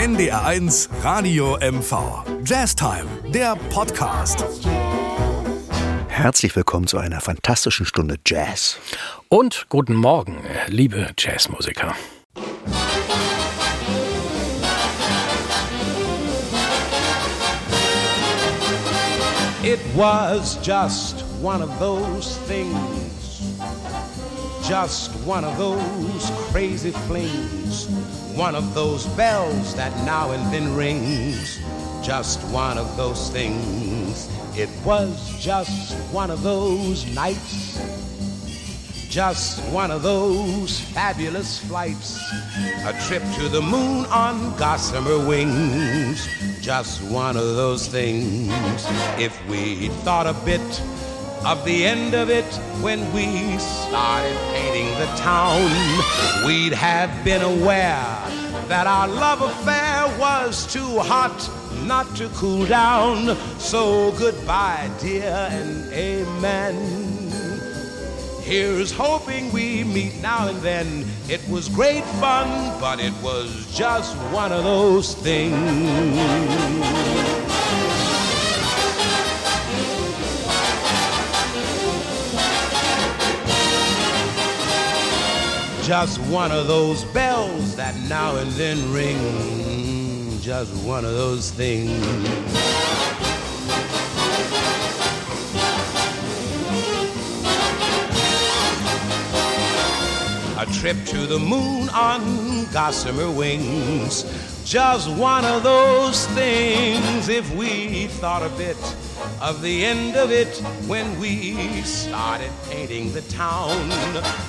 NDR1 Radio MV. Jazz Time, der Podcast. Herzlich willkommen zu einer fantastischen Stunde Jazz. Und guten Morgen, liebe Jazzmusiker. It was just one of those things, just one of those crazy flings, one of those bells that now and then rings, just one of those things. It was just one of those nights, just one of those fabulous flights, a trip to the moon on gossamer wings, just one of those things. If we thought a bit of the end of it when we started painting the town, we'd have been aware that our love affair was too hot not to cool down. So goodbye, dear, and amen. Here's hoping we meet now and then. It was great fun, but it was just one of those things. Just one of those bells that now and then ring. Just one of those things. A trip to the moon on gossamer wings. Just one of those things if we thought a bit of the end of it when we started painting the town.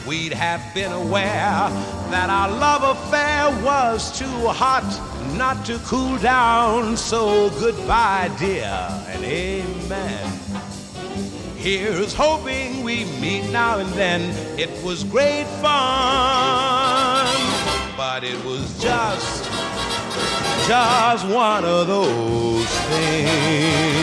We'd have been aware that our love affair was too hot not to cool down. So goodbye, dear, and amen. Here's hoping we meet now and then. It was great fun, but it was just, just one of those things.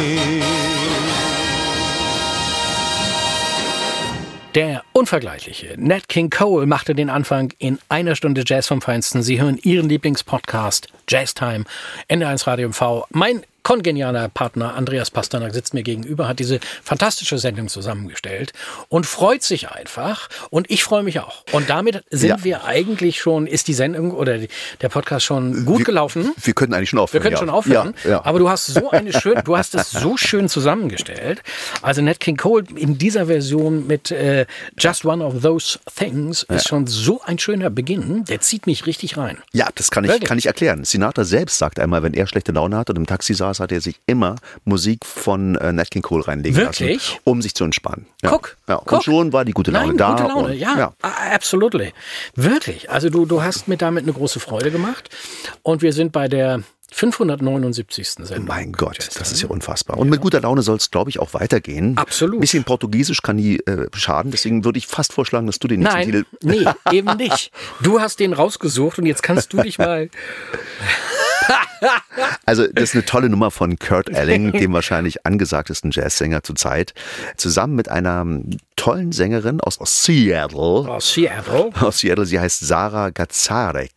Der unvergleichliche Nat King Cole machte den Anfang in einer Stunde Jazz vom Feinsten. Sie hören Ihren Lieblingspodcast Jazz Time, NR1 Radio MV. Mein kongenialer Partner Andreas Pasternak sitzt mir gegenüber, hat diese fantastische Sendung zusammengestellt und freut sich einfach. Und ich freue mich auch. Und damit sind Ja. wir eigentlich schon, ist die Sendung oder der Podcast schon gut Wir- gelaufen. Wir könnten eigentlich schon Wir aufhören. können ja. schon aufhören. Ja, ja. Aber du hast so eine schön, du hast es so schön zusammengestellt. Also Nat King Cole in dieser Version mit äh, Just One of Those Things ist schon so ein schöner Beginn. Der zieht mich richtig rein. ja, das kann ich, Wirklich? kann ich erklären. Sinatra selbst sagt einmal, wenn er schlechte Laune hat und im Taxi saß, hat er sich immer Musik von äh, Nat King Cole reinlegen Wirklich? lassen, um sich zu entspannen. Ja. Guck, Ja. guck. Und schon war die gute Laune Nein, da. gute Laune, und, ja, a- absolutely. Wirklich. Also du, du hast mir damit eine große Freude gemacht. Und wir sind bei der 579. Sendung. Mein Gott, das ist ja unfassbar. Und mit guter Laune soll es, glaube ich, auch weitergehen. Absolut. Ein bisschen Portugiesisch kann nie äh, schaden, deswegen würde ich fast vorschlagen, dass du den nächsten Nein, Titel. nee, eben nicht. Du hast den rausgesucht und jetzt kannst du dich mal. Also, das ist eine tolle Nummer von Kurt Elling, dem wahrscheinlich angesagtesten Jazzsänger zur Zeit, zusammen mit einer tollen Sängerin aus, aus Seattle. Aus Seattle. Aus Seattle, sie heißt Sarah Gazarek.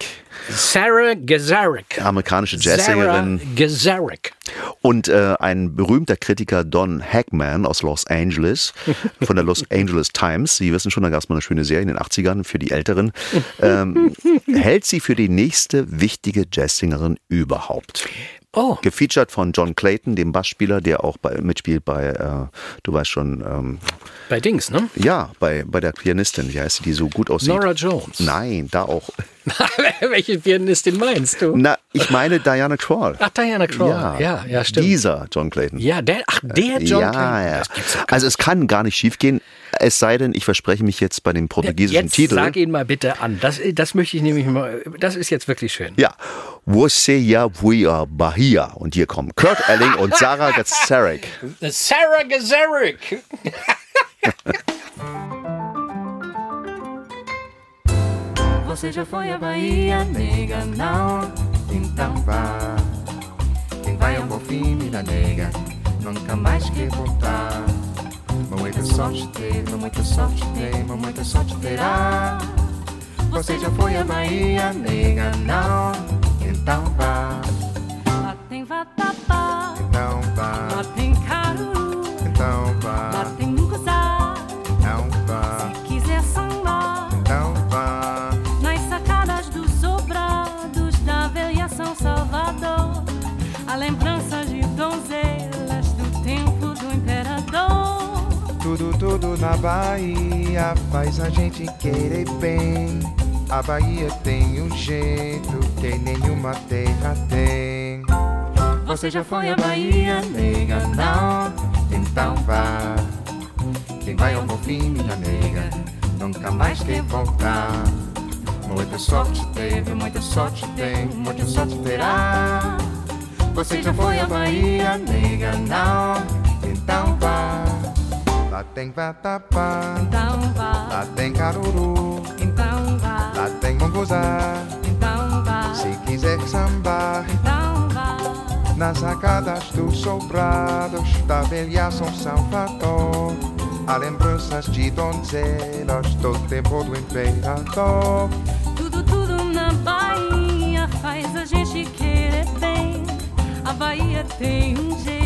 Sarah Gazarek. Amerikanische Sarah Jazzsängerin. Gazarek. Und äh, ein berühmter Kritiker, Don Hackman aus Los Angeles, von der Los Angeles Times, Sie wissen schon, da gab es mal eine schöne Serie in den 80ern für die Älteren, ähm, hält sie für die nächste wichtige Jazzsängerin überhaupt. Oh, Gefeatured von John Clayton, dem Bassspieler, der auch bei, mitspielt bei, äh, du weißt schon, ähm, bei Dings, ne? ja, bei, bei der Pianistin, wie heißt sie, die so gut aussieht? Nora Jones. Nein, da auch. Welche Pianistin meinst du? Na, ich meine Diana Krall. Ach, Diana Krall. Ja, ja, stimmt. Dieser John Clayton. Ja, der, ach, der John ja, Clayton. ja. Also es kann gar nicht schiefgehen, es sei denn, ich verspreche mich jetzt bei dem portugiesischen Jetzt Titel. sag ihn mal bitte an. Das, das möchte ich nämlich mal. Das ist jetzt wirklich schön. ja, Você ja voa Bahia. Und hier kommen Kurt Elling und Sarah Gazarek. Sarah Gazarek. Você já foi à Bahia, nega? Não, então vá. Quem vai ao Bonfim, nega, nunca mais quer voltar. Mamãe que sorte teve, que sorte mamãe te sorte terá. Você já foi a Bahia, nega, não, então vá. Vá, tem vatapá. Na Bahia faz a gente querer bem. A Bahia tem um jeito que nenhuma terra tem. Você já foi à Bahia, nega? Não, então vá. Quem vai ao Bonfim, minha nega, nunca mais quer voltar. Muita sorte teve, muita sorte tem, muita sorte terá. Você já foi à Bahia, nega? Não, então vá. Lá tem vatapá, Então vá, lá tem caruru, então vá, lá tem mongozá. então vá, Se quiser sambar então vá. nas sacadas dos sobrados da velha São Salvador, há lembranças de donzelas do tempo do imperador. Tudo, tudo na Bahia faz a gente querer bem. A Bahia tem um jeito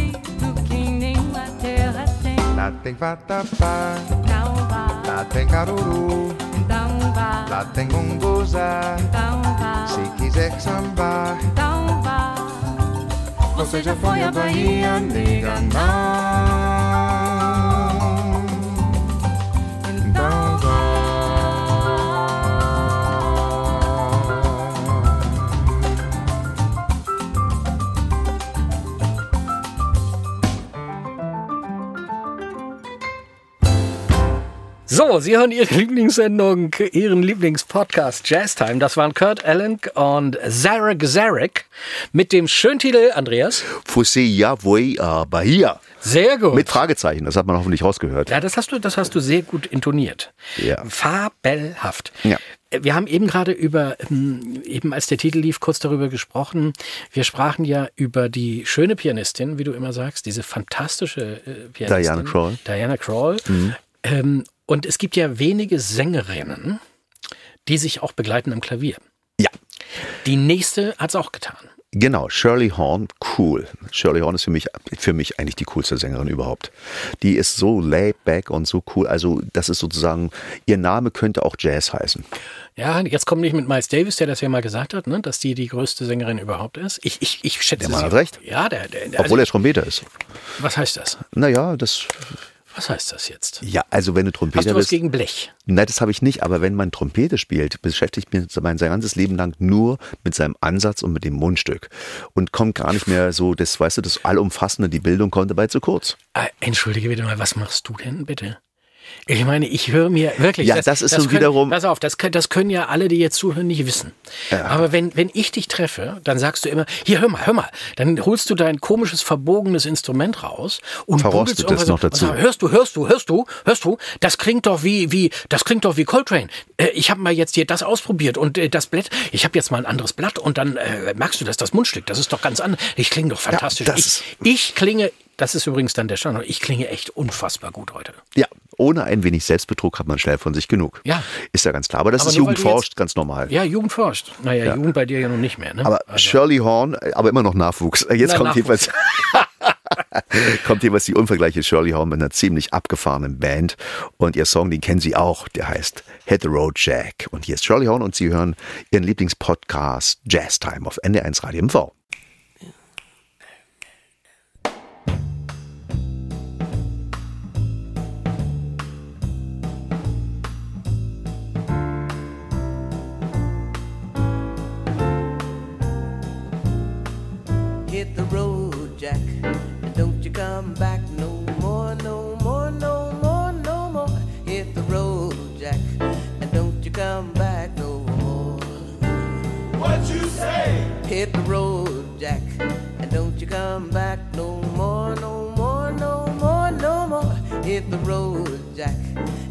Lá tem vatapá, Então vá, lá tem caruru, então vá, lá tem munguzá. então vá, Se quiser sambar, então vá. você já foi à Bahia, nega? Não. So, Sie hören Ihre Lieblingssendung, Ihren Lieblingspodcast Jazz Time. Das waren Kurt Allen und Zarek Zarek mit dem schönen Titel, Andreas. Fosse ja voi a Bahia. Sehr gut. Mit Fragezeichen, das hat man hoffentlich rausgehört. ja, das hast du, das hast du sehr gut intoniert. Ja. Fabelhaft. Ja. Wir haben eben gerade über, ähm, eben als der Titel lief, kurz darüber gesprochen. Wir sprachen ja über die schöne Pianistin, wie du immer sagst, diese fantastische äh, Pianistin. Diana Krall. Mhm. Diana Krall. Ähm, und es gibt ja wenige Sängerinnen, die sich auch begleiten am Klavier. Ja. Die nächste hat es auch getan. Genau, Shirley Horn, cool. Shirley Horn ist für mich, für mich eigentlich die coolste Sängerin überhaupt. Die ist so laid back und so cool. Also, das ist sozusagen, ihr Name könnte auch Jazz heißen. Ja, jetzt kommt nicht mit Miles Davis, der das ja mal gesagt hat, ne, dass die die größte Sängerin überhaupt ist. Ich, ich, ich schätze Der Mann hat recht. Ja, der, der, der Obwohl also, er Trompeter ist. was heißt das? Naja, das, Was heißt das jetzt? ja, also wenn du Hast Trompeter du was bist. gegen Blech? Nein, das habe ich nicht, aber wenn man Trompete spielt, beschäftigt mich mein sein ganzes Leben lang nur mit seinem Ansatz und mit dem Mundstück. Und kommt gar nicht mehr so, das, weißt du, das Allumfassende, die Bildung kommt dabei zu kurz. Äh, entschuldige bitte mal, was machst du denn bitte? Ich meine, ich höre mir wirklich. Ja, das ist so können, wiederum- Pass auf, das, können- das können ja alle, die jetzt zuhören, nicht wissen. Aber wenn, wenn ich dich treffe, dann sagst du immer, hier, hör mal, hör mal. Dann holst du dein komisches, verbogenes Instrument raus und Verrostet es irgendwas noch dazu. sagst, hörst du, hörst du, hörst du, hörst du? Das klingt doch wie, wie, das klingt doch wie Coltrane. Äh, ich habe mal jetzt hier das ausprobiert und äh, das Blatt, ich habe jetzt mal ein anderes Blatt und dann äh, merkst du, dass das Mundstück, das ist doch ganz anders. Ich klinge doch fantastisch. das- ich, ich klinge, das ist übrigens dann der Standard, ich klinge echt unfassbar gut heute. Ja, ohne ein wenig Selbstbetrug hat man schnell von sich genug. Ja. Ist ja ganz klar. Aber das Aber ist Jugendforscht, ganz normal. Ja, Jugend forscht. Naja, Jugend bei dir ja noch nicht mehr. Ne? Aber Shirley Horn, aber immer noch Nachwuchs. Jetzt Na, kommt Nachwuchs. jeweils, kommt jeweils die unvergleiche Shirley Horn mit einer ziemlich abgefahrenen Band. Und ihr Song, den kennen Sie auch, der heißt Hit the Road Jack. Und hier ist Shirley Horn und Sie hören Ihren Lieblingspodcast Jazz Time auf NDR1 Radio MV. Hit the road, Jack. And don't you come back no more, no more, no more, no more. Hit the road, Jack.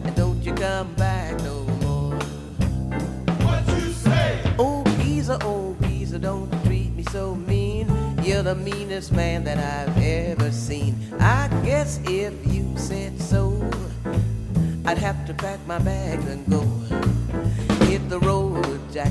And don't you come back no more. What you say? Oh, geezer, oh, geezer, don't treat me so mean. You're the meanest man that I've ever seen. I guess if you said so, I'd have to pack my bags and go. Hit the road, Jack.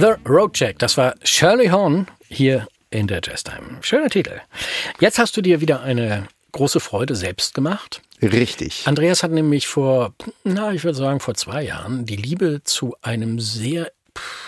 the Road Jack. Das war Shirley Horn hier in der Jazz Time. Schöner Titel. Jetzt hast du dir wieder eine große Freude selbst gemacht. Richtig. Andreas hat nämlich vor, na, ich würde sagen, vor zwei Jahren die Liebe zu einem sehr,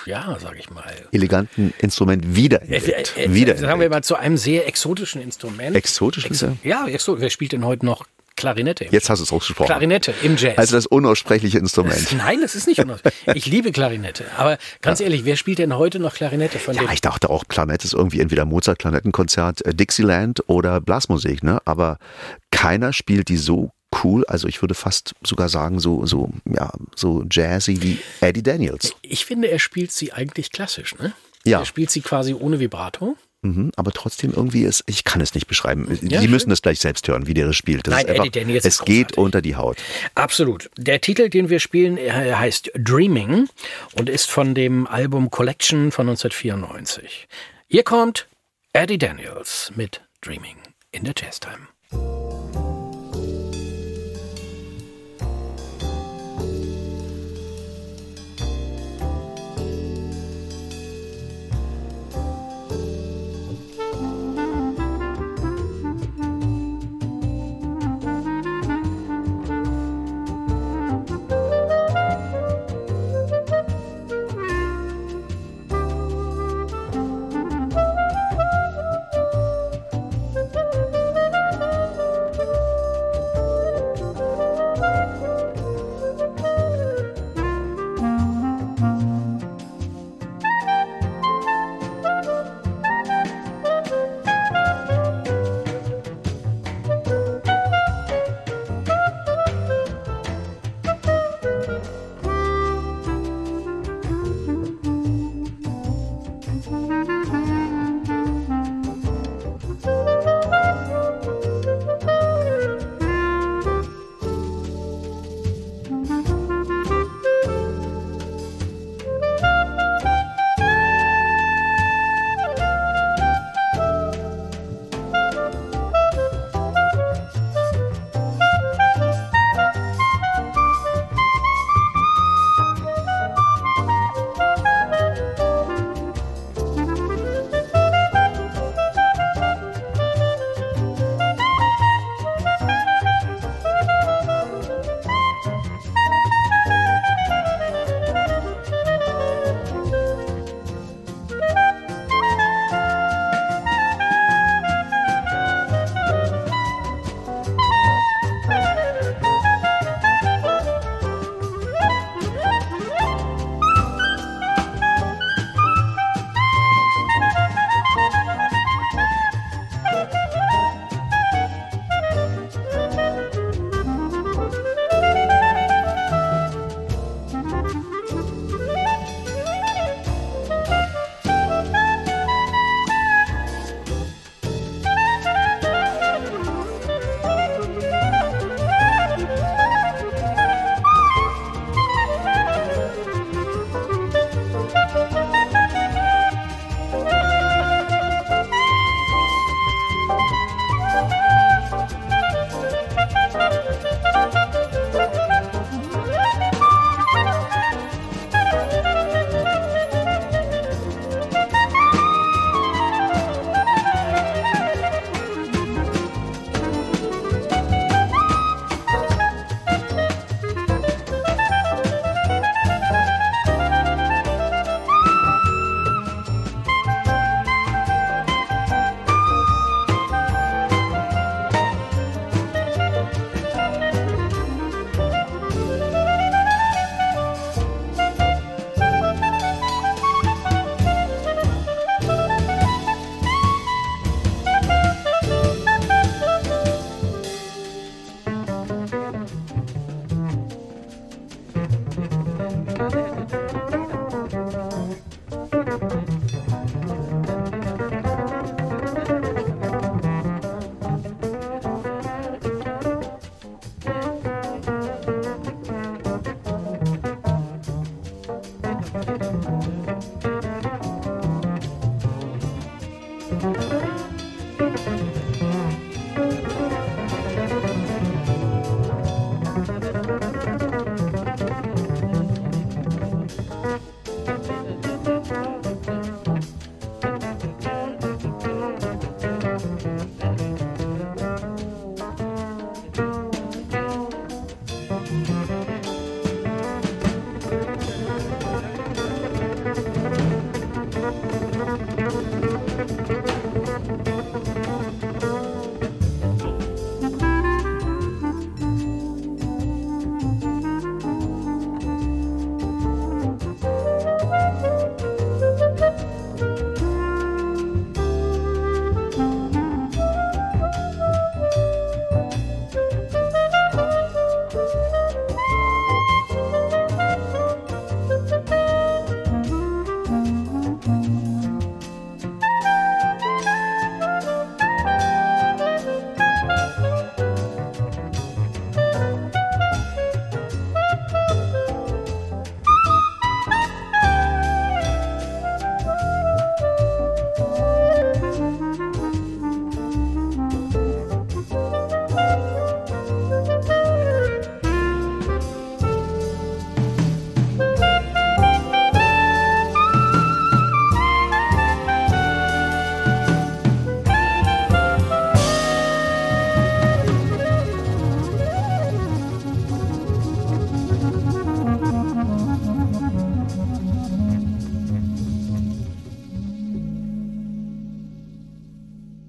ja, sag ich mal, Eleganten Instrument wiederentdeckt. äh, äh, wiederentdeckt. sagen wir mal zu einem sehr exotischen Instrument. Exotisch ist er? Ja, exo wer spielt denn heute noch Klarinette? Jetzt hast du es ausgesprochen. Klarinette im Jazz. Also das unaussprechliche Instrument. Nein, das ist nicht unaus. Ich liebe Klarinette. Aber ganz ehrlich, wer spielt denn heute noch Klarinette von Ja, ich dachte auch, Klarinett ist irgendwie entweder Mozart-Klarnettenkonzert, äh, Dixieland oder Blasmusik, ne? Aber keiner spielt die so cool. Also ich würde fast sogar sagen, so, so, ja, so jazzy wie Eddie Daniels. Ich finde, er spielt sie eigentlich klassisch, ne? Ja. Er spielt sie quasi ohne Vibrato. Mhm, aber trotzdem irgendwie ist, ich kann es nicht beschreiben. Ja, schön. müssen es gleich selbst hören, wie der das spielt. Das Nein, ist einfach, Eddie es ist geht großartig. unter die Haut. Absolut. Der Titel, den wir spielen, er heißt Dreaming und ist von dem Album Collection von 1994. Hier kommt Eddie Daniels mit Dreaming in der Jazztime.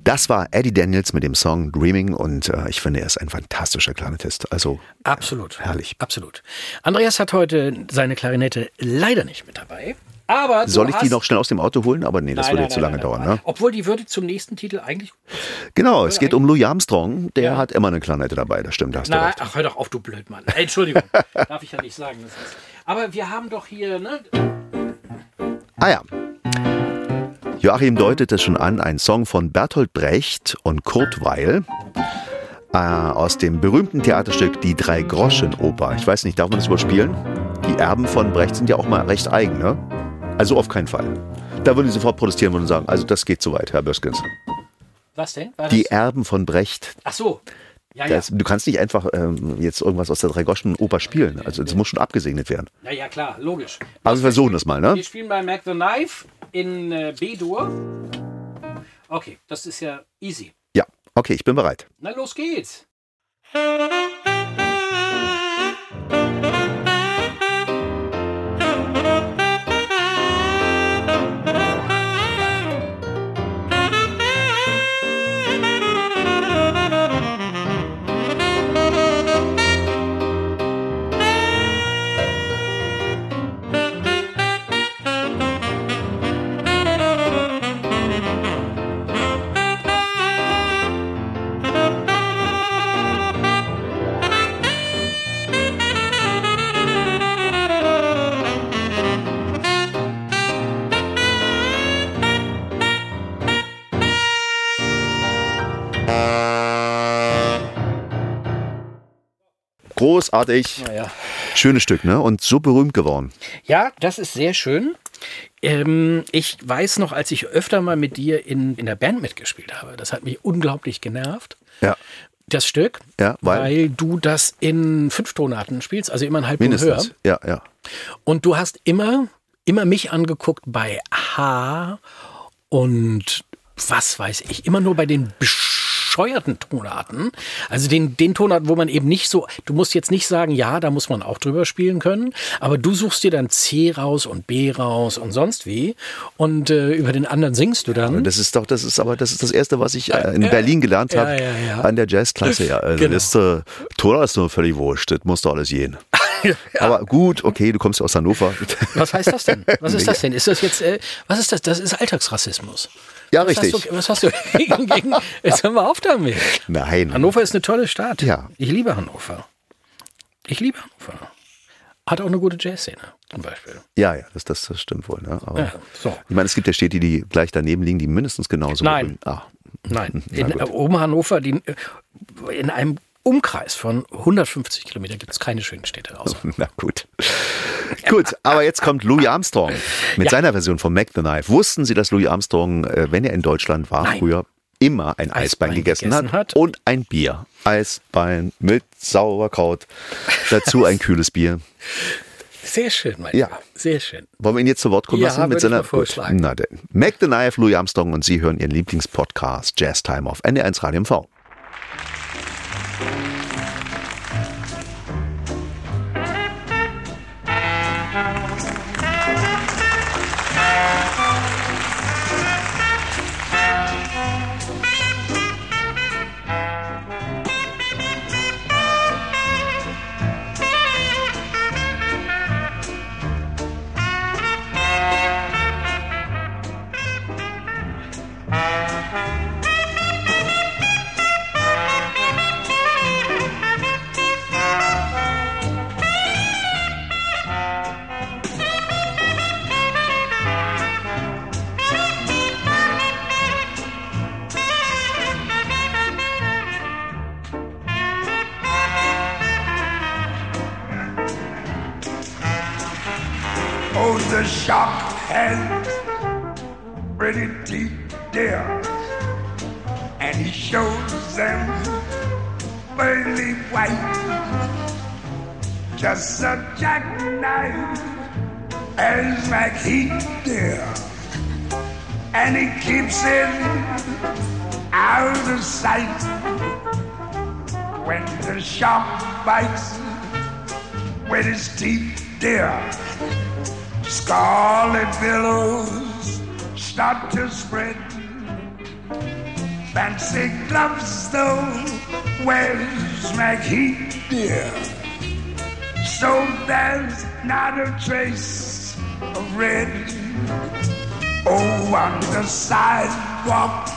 Das war Eddie Daniels mit dem Song Dreaming und äh, ich finde, er ist ein fantastischer Klarinettist. Also Absolut. Herrlich. Absolut. Andreas hat heute seine Klarinette leider nicht mit dabei. Aber du soll ich die noch schnell aus dem Auto holen? Aber nee, das Nein, würde nein, zu lange nein, dauern. Ne? Obwohl die würde zum nächsten Titel eigentlich. Genau, es geht um Louis Armstrong. Der Ja. hat immer eine Klarinette dabei. Das stimmt, da hast du Na, recht. ach, hör doch auf, du Blödmann. Ey, Entschuldigung, darf ich ja nicht sagen. Aber wir haben doch hier, ne? Ah ja. Joachim deutet es schon an, ein Song von Bertolt Brecht und Kurt Weil äh, aus dem berühmten Theaterstück Die Drei-Groschen-Oper. Ich weiß nicht, darf man das überspielen? Die Erben von Brecht sind ja auch mal recht eigen, ne? Also auf keinen Fall. Da würden die sofort protestieren und sagen, also das geht zu weit, Herr Böskens. Was denn? Die? Erben von Brecht. Ach so. Ja, ja. Das, du kannst nicht einfach ähm, jetzt irgendwas aus der Drei-Groschen-Oper spielen. Also das muss schon abgesegnet werden. ja, ja, klar, logisch. Aber wir versuchen das mal, ne? Wir spielen bei Mac the Knife in äh, B-Dur. Okay, das ist ja easy. Ja, okay, ich bin bereit. Na, los geht's. Großartig. Naja. Schönes Stück, ne? Und so berühmt geworden. Ja, das ist sehr schön. Ähm, ich weiß noch, als ich öfter mal mit dir in, in der Band mitgespielt habe, das hat mich unglaublich genervt. Ja. Das Stück, Ja, weil- du das in Fünftonarten spielst, also immer Halbton höher. Mindestens. Ja, ja. Und du hast immer, immer mich angeguckt bei H und was weiß ich, immer nur bei den bescheuerten Tonarten. Also den, den Tonarten, wo man eben nicht so, du musst jetzt nicht sagen, ja, da muss man auch drüber spielen können, aber du suchst dir dann C raus und B raus und sonst wie und äh, über den anderen singst du dann. Das ist doch, das ist aber, das ist das Erste, was ich äh, in Berlin gelernt Ja, habe ja, ja. an der Jazzklasse. Ja, also Genau. das ist, äh, Tonart ist nur völlig wurscht. Das muss doch alles gehen. Aber gut, okay, du kommst aus Hannover. Was heißt das denn? Was ist das denn? Ist das jetzt, äh, was ist das? Das ist Alltagsrassismus. Ja, Was richtig. Hast du, was hast du gegen, gegen, jetzt hören wir auf damit. Nein. Hannover ist eine tolle Stadt. Ja. Ich liebe Hannover. Ich liebe Hannover. Hat auch eine gute Jazzszene, zum Beispiel. Ja, ja, das, das, das stimmt wohl. Ne? Aber Ja, so. ich meine, es gibt ja Städte, die gleich daneben liegen, die mindestens genauso. Nein. Ah, Nein, in, oben Hannover, die, in einem Umkreis von 150 Kilometern gibt es keine schönen Städte außer. Na gut. Gut, aber jetzt kommt Louis Armstrong mit Ja. seiner Version von Mac the Knife. Wussten Sie, dass Louis Armstrong, äh, wenn er in Deutschland war, Nein. früher immer ein Eisbein, Eisbein gegessen, gegessen hat, hat? und ein Bier? Eisbein mit Sauerkraut. Dazu ein kühles Bier. Sehr schön, mein Ja. Lieber. Sehr schön. Wollen wir ihn jetzt zu Wort kommen Ja, lassen mit seiner. Na denn. Mac the Knife, Louis Armstrong und Sie hören Ihren Lieblingspodcast Jazz Time auf NDR1 Radio MV. Start to spread. Fancy gloves though, where's McHeath, dear? So there's not a trace of red. Oh, on the sidewalk,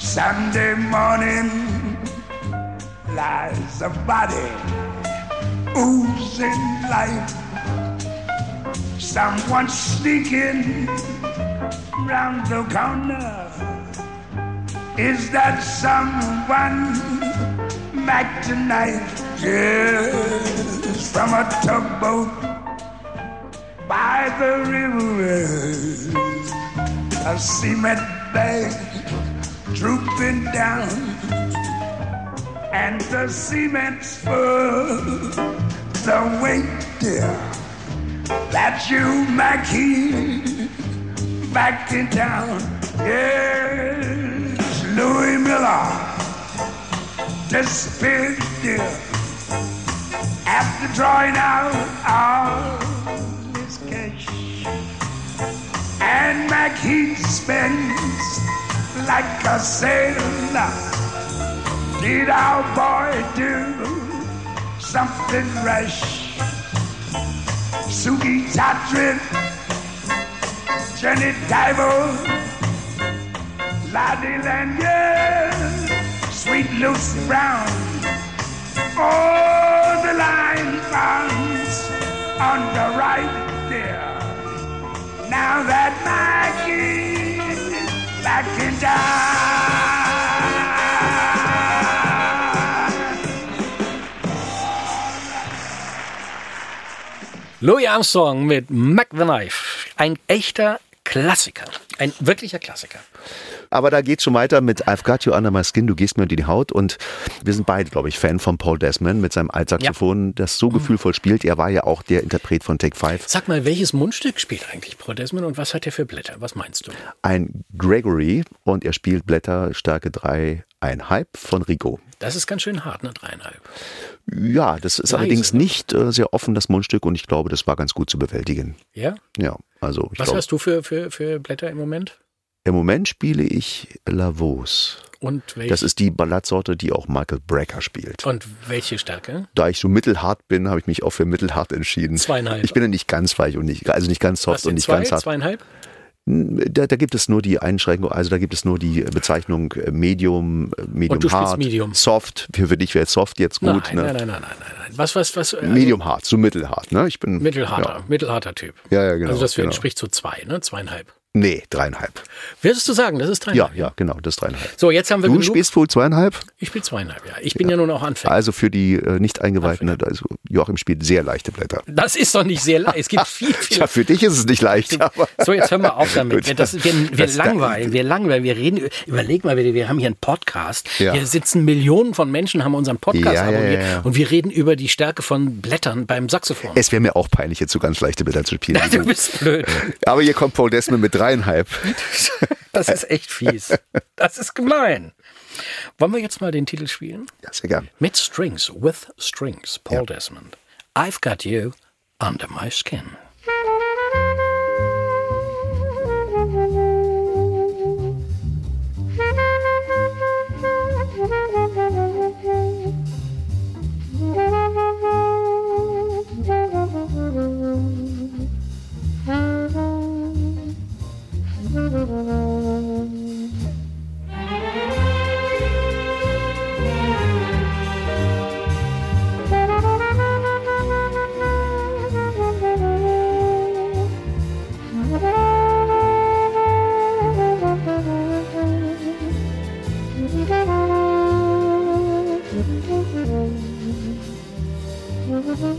Sunday morning, lies a body oozing life. Someone sneaking round the corner. Is that someone back tonight? Yes, from a tugboat by the river. A cement bag drooping down, and the cement's full. The weight, dear, that's you, Mackie, back in town. Yes, Louis Miller disappeared, dear, after drawing out all his cash. And Mackie spends like a sailor. Did our boy do something rash? Suki Tatrin, Jenny Diver, Lottie Lanier, Sweet Lucy Brown. All the line runs on the right there. Now that Maggie back in. Louis Armstrong mit Mac the Knife. Ein echter Klassiker. Ein wirklicher Klassiker. Aber da geht's schon weiter mit I've Got You Under My Skin, du gehst mir unter die Haut. Und wir sind beide, glaube ich, Fan von Paul Desmond mit seinem Altsaxophon, das so gefühlvoll spielt. Er war ja auch der Interpret von Take Five. Sag mal, welches Mundstück spielt eigentlich Paul Desmond und was hat er für Blätter? Was meinst du? Ein Gregory und er spielt Blätter Stärke 3, ein Hype von Rico. Das ist ganz schön hart, ne? Dreieinhalb. Ja, das ist Leise, allerdings ne? nicht äh, sehr offen, das Mundstück, und ich glaube, das war ganz gut zu bewältigen. Ja? Ja, also ich Was glaube, hast du für, für, für Blätter im Moment? im Moment spiele ich Lavos. Und welche, Das ist die Balladsorte, die auch Michael Brecker spielt. und welche Stärke? Da ich so mittelhart bin, habe ich mich auch für mittelhart entschieden. Zweieinhalb. Ich bin ja nicht ganz weich und nicht, also nicht ganz soft und nicht zwei? ganz hart. Zweieinhalb? Da, da gibt es nur die Einschränkung, also da gibt es nur die Bezeichnung äh, Medium, äh, Medium hart, Medium. Soft. Für, für dich wäre Soft jetzt gut. nein, ne? nein, nein, nein, nein, nein. Was, was, was? also Medium hart, so mittelhart. Ne? Ich bin Mittelharter, mittelharter Typ. Ja, ja, genau, Also das genau. entspricht so zwei, ne? Zweieinhalb. Nee, dreieinhalb. Würdest du sagen, das ist Ja, dreieinhalb? ja, genau, das ist dreieinhalb. So, jetzt haben wir Du genug. spielst wohl zweieinhalb? Ich spiele zweieinhalb, ja. Ich bin ja, nun auch Anfänger. Also für die äh, nicht eingeweihten, also Joachim spielt sehr leichte Blätter. Das ist doch nicht sehr leicht. Es gibt viel, viel. Ja, für dich ist es nicht leicht, aber So, jetzt hören wir auf damit. Wir, das, wir, wir Das- langweilen, wir langweilen, wir reden, überleg mal bitte, wir haben hier einen Podcast. Ja. Hier sitzen Millionen von Menschen, haben unseren Podcast Ja, ja, abonniert ja, ja. und wir reden über die Stärke von Blättern beim Saxophon. es wäre mir auch peinlich, jetzt so ganz leichte Blätter zu spielen. du bist blöd. aber hier kommt Paul Desmond mit dreieinhalb. Das ist echt fies. Das ist gemein. Wollen wir jetzt mal den Titel spielen? Ja, sehr gern. Mit Strings, with Strings, Paul Desmond. I've got you under my skin.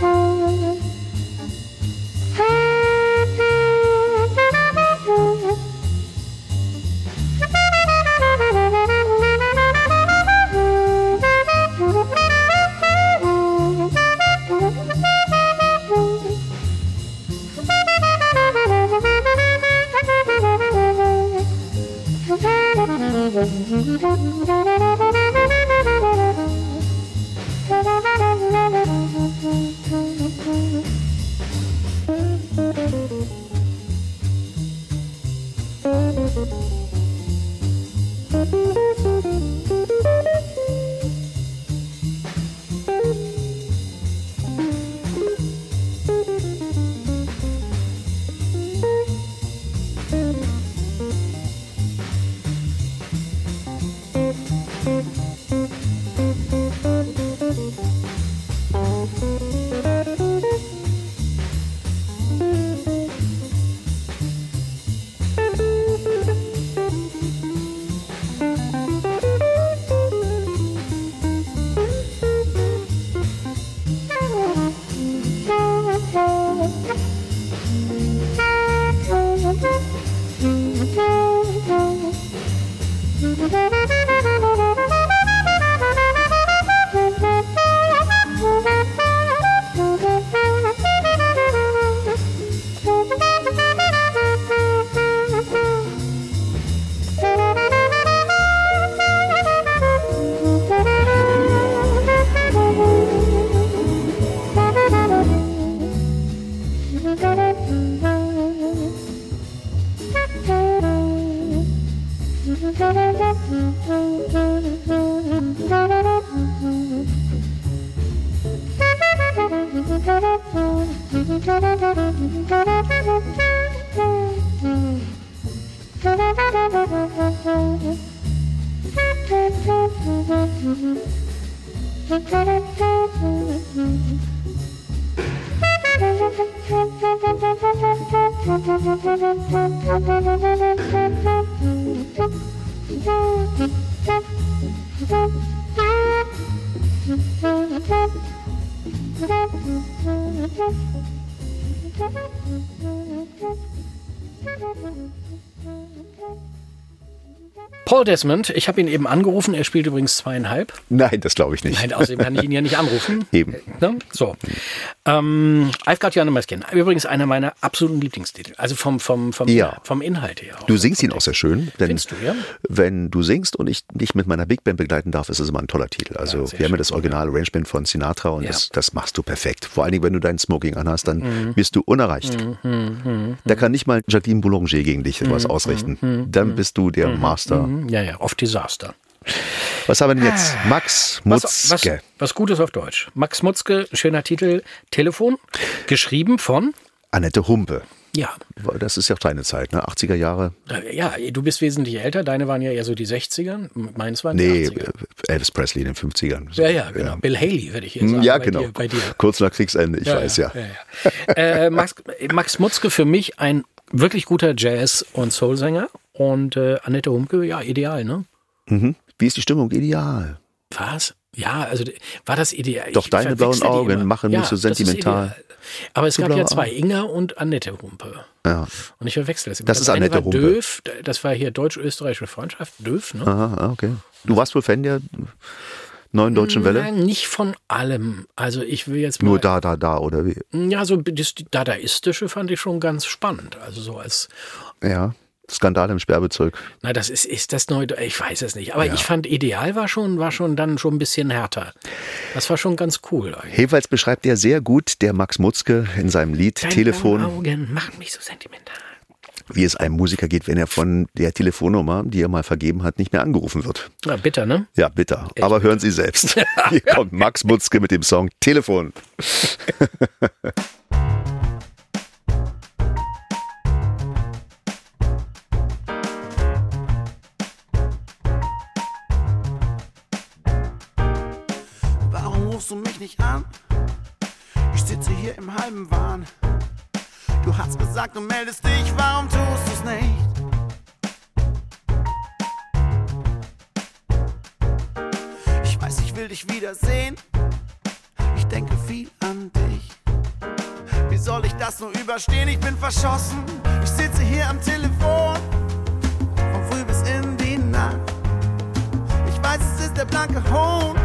Paul Desmond, ich habe ihn eben angerufen, er spielt übrigens zweieinhalb. Nein, das glaube ich nicht. Nein, außerdem kann ich ihn ja nicht anrufen. Eben. Ne? So. Ähm, I've Got You Under My Skin. Übrigens einer meiner absoluten Lieblingstitel. Also vom, vom, vom, Ja. vom Inhalt her. Auch. Du singst ihn auch sehr schön, denn Findest du, ja? wenn du singst und ich dich mit meiner Big Band begleiten darf, ist es immer ein toller Titel. Also Ja, wir haben ja das Original Arrangement von Sinatra und Ja. das, das machst du perfekt. Vor allen Dingen, wenn du dein Smoking anhast, dann Mhm. bist du unerreicht. Da kann nicht mal Jacqueline Boulanger gegen dich etwas Mhm. ausrichten. Dann bist du der Master. Ja, ja, auf Disaster. Was haben wir denn jetzt? Max Ah. Was, was, Mutzke. was Gutes auf Deutsch. Max Mutzke, schöner Titel, Telefon, geschrieben von, Annette Humpe. ja, Das ist ja auch deine Zeit, ne? 80er Jahre. ja, du bist wesentlich älter, deine waren ja eher so die 60er, meins waren Nee, die 80er. Elvis Presley in den 50ern. Ja, ja, genau. Bill Haley, würde ich hier sagen. Ja, genau. Dir, bei dir. Kurz nach Kriegsende, ich weiß ja. ja, ja. äh, Max, Max Mutzke für mich ein wirklich guter Jazz- und Soulsänger und äh, Annette Humke, ja, ideal, ne? Mhm. Wie ist die Stimmung? Ideal. Was? Ja, also war das ideal? Doch Ich deine blauen Augen machen mich so das ist sentimental. Aber es So gab ja zwei, Inga und Annette Humpe. Ja. Und ich verwechsel das immer. Das ist eine Annette war Humpe. Döf, das war hier deutsch-österreichische Freundschaft, Döf, ne? Aha, ah, okay. Du warst wohl Fan der neuen deutschen Welle? Nein, nicht von allem. Also ich will jetzt mal, Nur da, da, da, oder wie? Ja, so das Dadaistische fand ich schon ganz spannend. Also so als, Ja. Skandal im Sperrbezirk. na, das ist, ist das neu, ich weiß es nicht. Aber ich fand Ideal war schon, war schon dann schon ein bisschen härter. Das war schon ganz cool eigentlich. Jedenfalls beschreibt er sehr gut, der Max Mutzke, in seinem Lied Deine Telefon, Augen machen mich so sentimental. wie es einem Musiker geht, wenn er von der Telefonnummer, die er mal vergeben hat, nicht mehr angerufen wird. Na, bitter, ne? Ja, bitter. Aber hören Sie selbst. Hier kommt Max Mutzke mit dem Song Telefon. überstehen? Ich bin verschossen. Ich sitze hier am Telefon. Von früh bis in die Nacht. Ich weiß, es ist der blanke Hohn,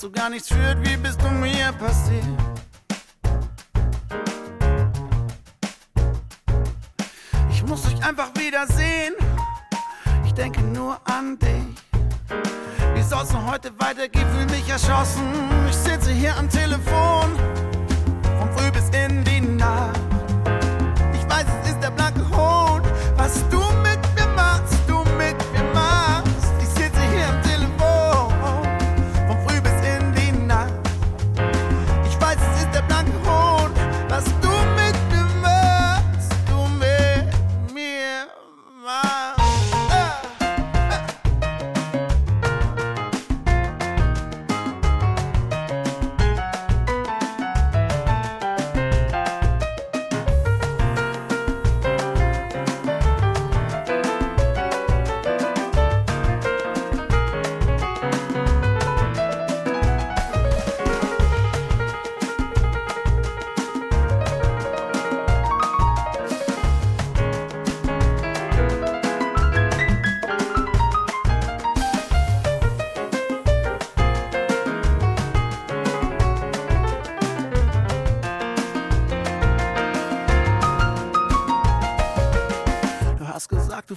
dass das so gar nichts führt. Wie bist du mir passiert? Ich muss dich einfach wiedersehen. Ich denke nur an dich. Wie soll's noch heute weitergehen? Fühl mich erschossen. Ich sitze hier am Telefon.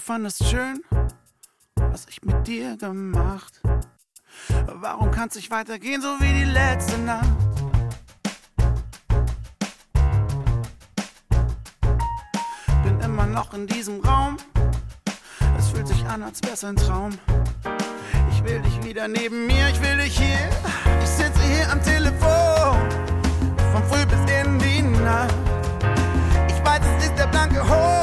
Fandest schön, was ich mit dir gemacht. Warum kann's nicht weitergehen, so wie die letzte Nacht? Bin immer noch in diesem Raum. Es fühlt sich an, als wär's ein Traum. Ich will dich wieder neben mir, ich will dich hier. Ich sitze hier am Telefon. Von früh bis in die Nacht. Ich weiß, es ist der blanke Hohn,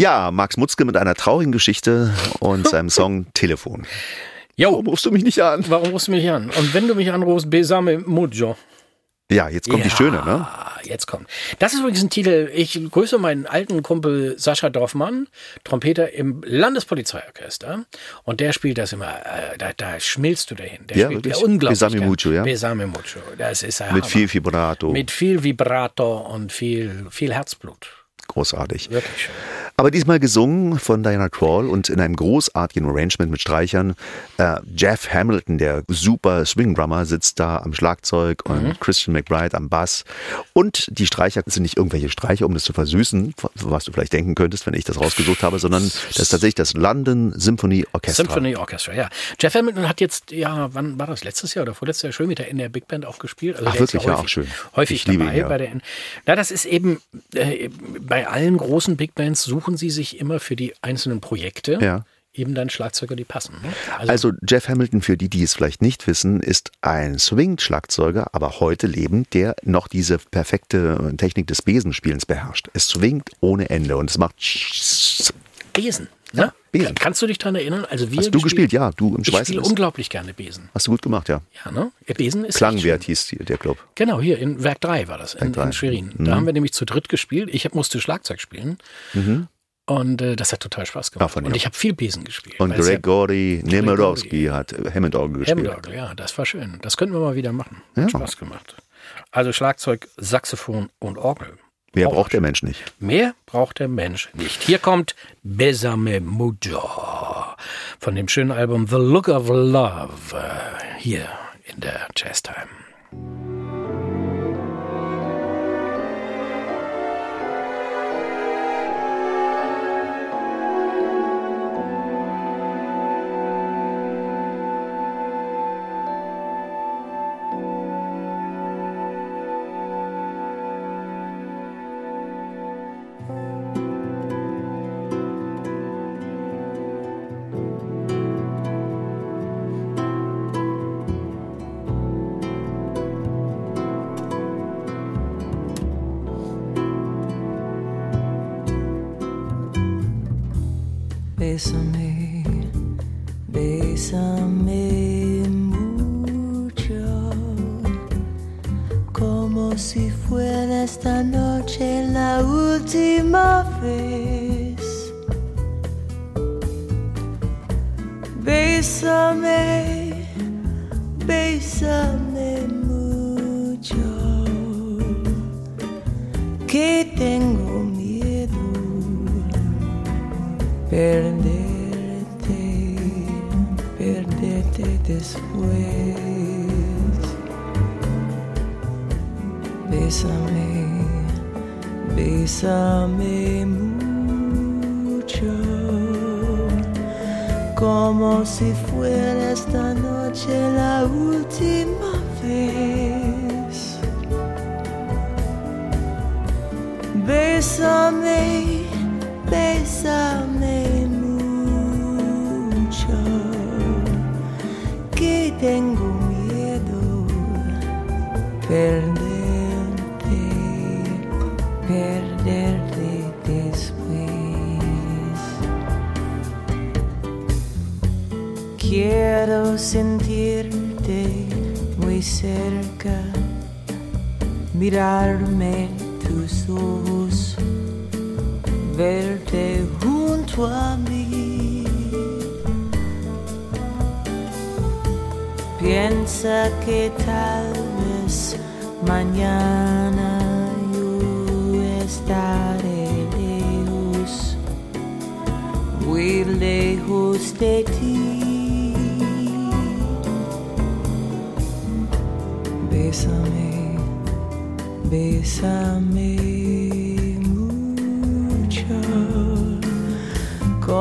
Ja, Max Mutzke mit einer traurigen Geschichte und seinem Song Telefon. Jo, Warum rufst du mich nicht an? warum rufst du mich an? Und wenn du mich anrufst, Besame Mujo. Ja, jetzt kommt die Ja, schöne, ne? Jetzt kommt. Das ist übrigens ein Titel. Ich grüße meinen alten Kumpel Sascha Dorfmann, Trompeter im Landespolizeiorchester. Und der spielt das immer. Äh, da, da schmilzt du dahin. Der Ja, spielt wirklich? ja unglaublich. Besame. Mucho, ja? Besame Mucho. Das ist ein Mit Hammer. viel Vibrato. Mit viel Vibrato und viel, viel Herzblut. Großartig. Wirklich schön. Aber diesmal gesungen von Diana Krall und in einem großartigen Arrangement mit Streichern. Äh, Jeff Hamilton, der super Swing-Drummer, sitzt da am Schlagzeug und Mhm. Christian McBride am Bass. Und die Streicher sind nicht irgendwelche Streicher, um das zu versüßen, was du vielleicht denken könntest, wenn ich das rausgesucht habe, sondern das ist tatsächlich das London Symphony Orchestra. Symphony Orchestra, ja. Jeff Hamilton hat jetzt, ja, wann war das? Letztes Jahr oder vorletztes Jahr schon wieder in der Big Band auch gespielt. Also Ach, wirklich? Ja, häufig, auch schön. Häufig Ich dabei ihn, ja. bei der. Na, das ist eben äh, bei allen großen Big Bands suchen sie sich immer für die einzelnen Projekte Ja. eben dann Schlagzeuger, die passen. Ne? Also Jeff Hamilton, für die, die es vielleicht nicht wissen, ist ein Swing-Schlagzeuger, aber heute lebend, der noch diese perfekte Technik des Besenspielens beherrscht. Es swingt ohne Ende und es macht Besen. Ne? Besen. Kannst du dich daran erinnern? Also wir Hast du gespielt? Ja, du im Ich Schweiß. spiele unglaublich gerne Besen. Hast du gut gemacht, ja. Ja, ne? Ja, Besen ist Klangwert hieß der Club. Genau, hier in Werk 3 war das, in, in Schwerin. Mhm. Da haben wir nämlich zu dritt gespielt. Ich musste Schlagzeug spielen. Und äh, das hat total Spaß gemacht. Ah, von und dir. ich habe viel Besen gespielt. Und es ja- Gregory Nemirovsky hat Hammond-Orgel gespielt. Hammond-Orgel, ja, das war schön. Das könnten wir mal wieder machen. Hat Spaß gemacht. Also Schlagzeug, Saxophon und Orgel. Mehr braucht der Mensch nicht. Mehr braucht der Mensch nicht. Hier kommt Besame Mujo von dem schönen Album The Look of Love äh, hier in der Jazz perderte, perderte después. Bésame, bésame mucho, como si fuera esta noche la última vez. Bésame, bésame mucho, que tengo miedo perderte, perderte después. Quiero sentirte muy cerca, mirarme tus ojos verte junto a mí. Piensa que tal vez mañana yo estaré lejos, muy lejos de ti. Bésame, bésame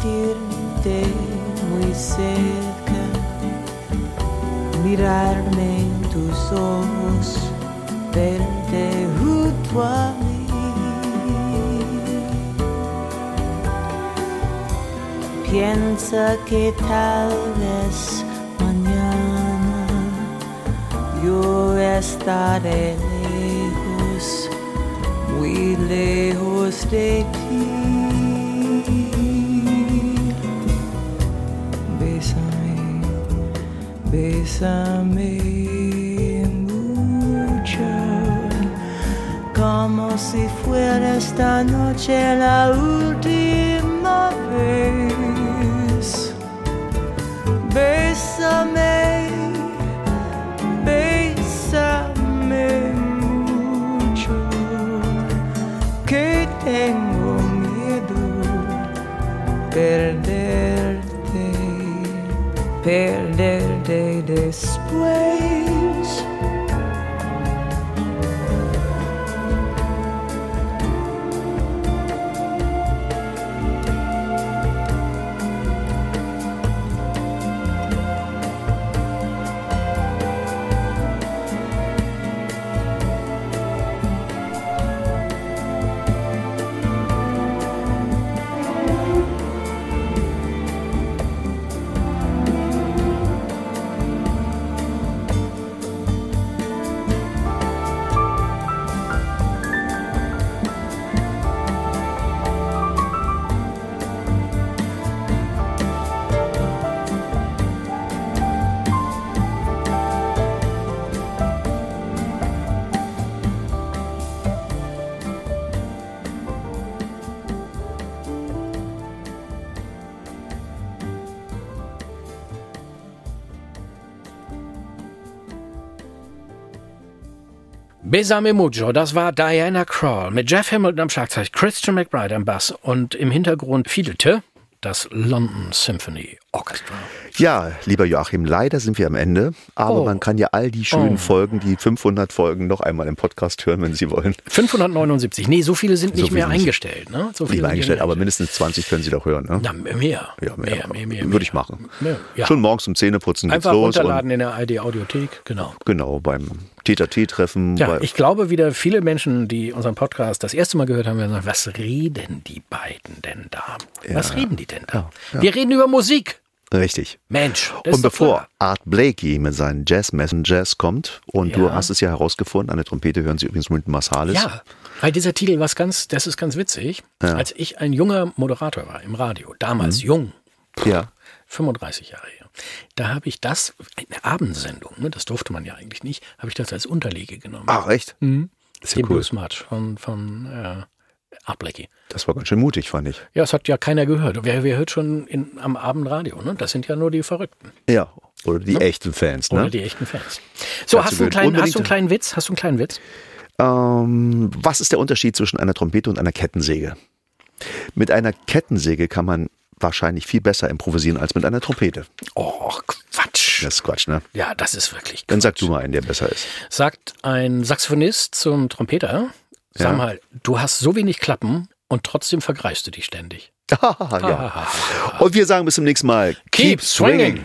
sentirte muy cerca, mirarme en tus ojos, verte junto a mí. Piensa que tal vez mañana yo estaré lejos muy lejos de ti. Bésame mucho, como si fuera esta noche la última vez. Bésame, bésame mucho, que tengo miedo perderte, perderte Besame Mucho, das war Diana Krall mit Jeff Hamilton am Schlagzeug, Christian McBride am Bass und im Hintergrund fiedelte das London Symphony Orchestra. Ja, lieber Joachim, leider sind wir am Ende, aber Oh. man kann ja all die schönen Oh. Folgen, die 500 Folgen, noch einmal im Podcast hören, wenn Sie wollen. 579. Nee, so viele sind So nicht viele mehr nicht. eingestellt. Ne? So viele sind eingestellt, aber mindestens 20 können Sie doch hören. Ne? Na, mehr. Ja, mehr, mehr, mehr, Würde mehr. ich machen. Mehr, ja. Schon morgens zum Zähneputzen geht's Einfach los. runterladen in der ID-Audiothek, genau. Und genau, beim Teta-T-Treffen. Ja, bei- ich glaube wieder viele Menschen, die unseren Podcast das erste Mal gehört haben, werden sagen, was reden die beiden denn da? Was reden die denn da? Wir reden über Musik. Richtig. Mensch, Und bevor klar. Art Blakey mit seinen Jazz Messengers kommt, und du Ja. hast es ja herausgefunden, an der Trompete hören Sie übrigens Wynton Marsalis. Ja, weil dieser Titel was ganz, das ist ganz witzig. Als ich ein junger Moderator war im Radio, damals jung, Ja. 35 Jahre da habe ich das, eine Abendsendung, ne, das durfte man ja eigentlich nicht, habe ich das als Unterlege genommen. Ach, echt? Mhm. Ist ja Den cool. Blues March von, von äh, Blakey. Das war ganz schön mutig, fand ich. Ja, es hat ja keiner gehört. Wer, wer hört schon in, am Abendradio? Ne? Das sind ja nur die Verrückten Ja. Oder die echten Fans, oder ne? die echten Fans. So, Dazu hast du, einen kleinen, hast du einen kleinen Witz? Hast du einen kleinen Witz? Ähm, was ist der Unterschied zwischen einer Trompete und einer Kettensäge? Mit einer Kettensäge kann man wahrscheinlich viel besser improvisieren als mit einer Trompete. Oh, Quatsch. Das ist Quatsch, ne? Ja, das ist wirklich Dann Quatsch. sag du mal einen, der besser ist. Sagt ein Saxophonist zum Trompeter, sag Ja. mal, du hast so wenig Klappen und trotzdem vergreifst du dich ständig. ja. Und wir sagen bis zum nächsten Mal. Keep swinging.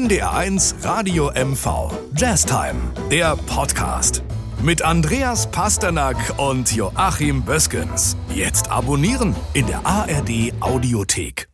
NDR1 Radio MV. Jazztime, der Podcast. Mit Andreas Pasternak und Joachim Böskens. Jetzt abonnieren in der ARD Audiothek.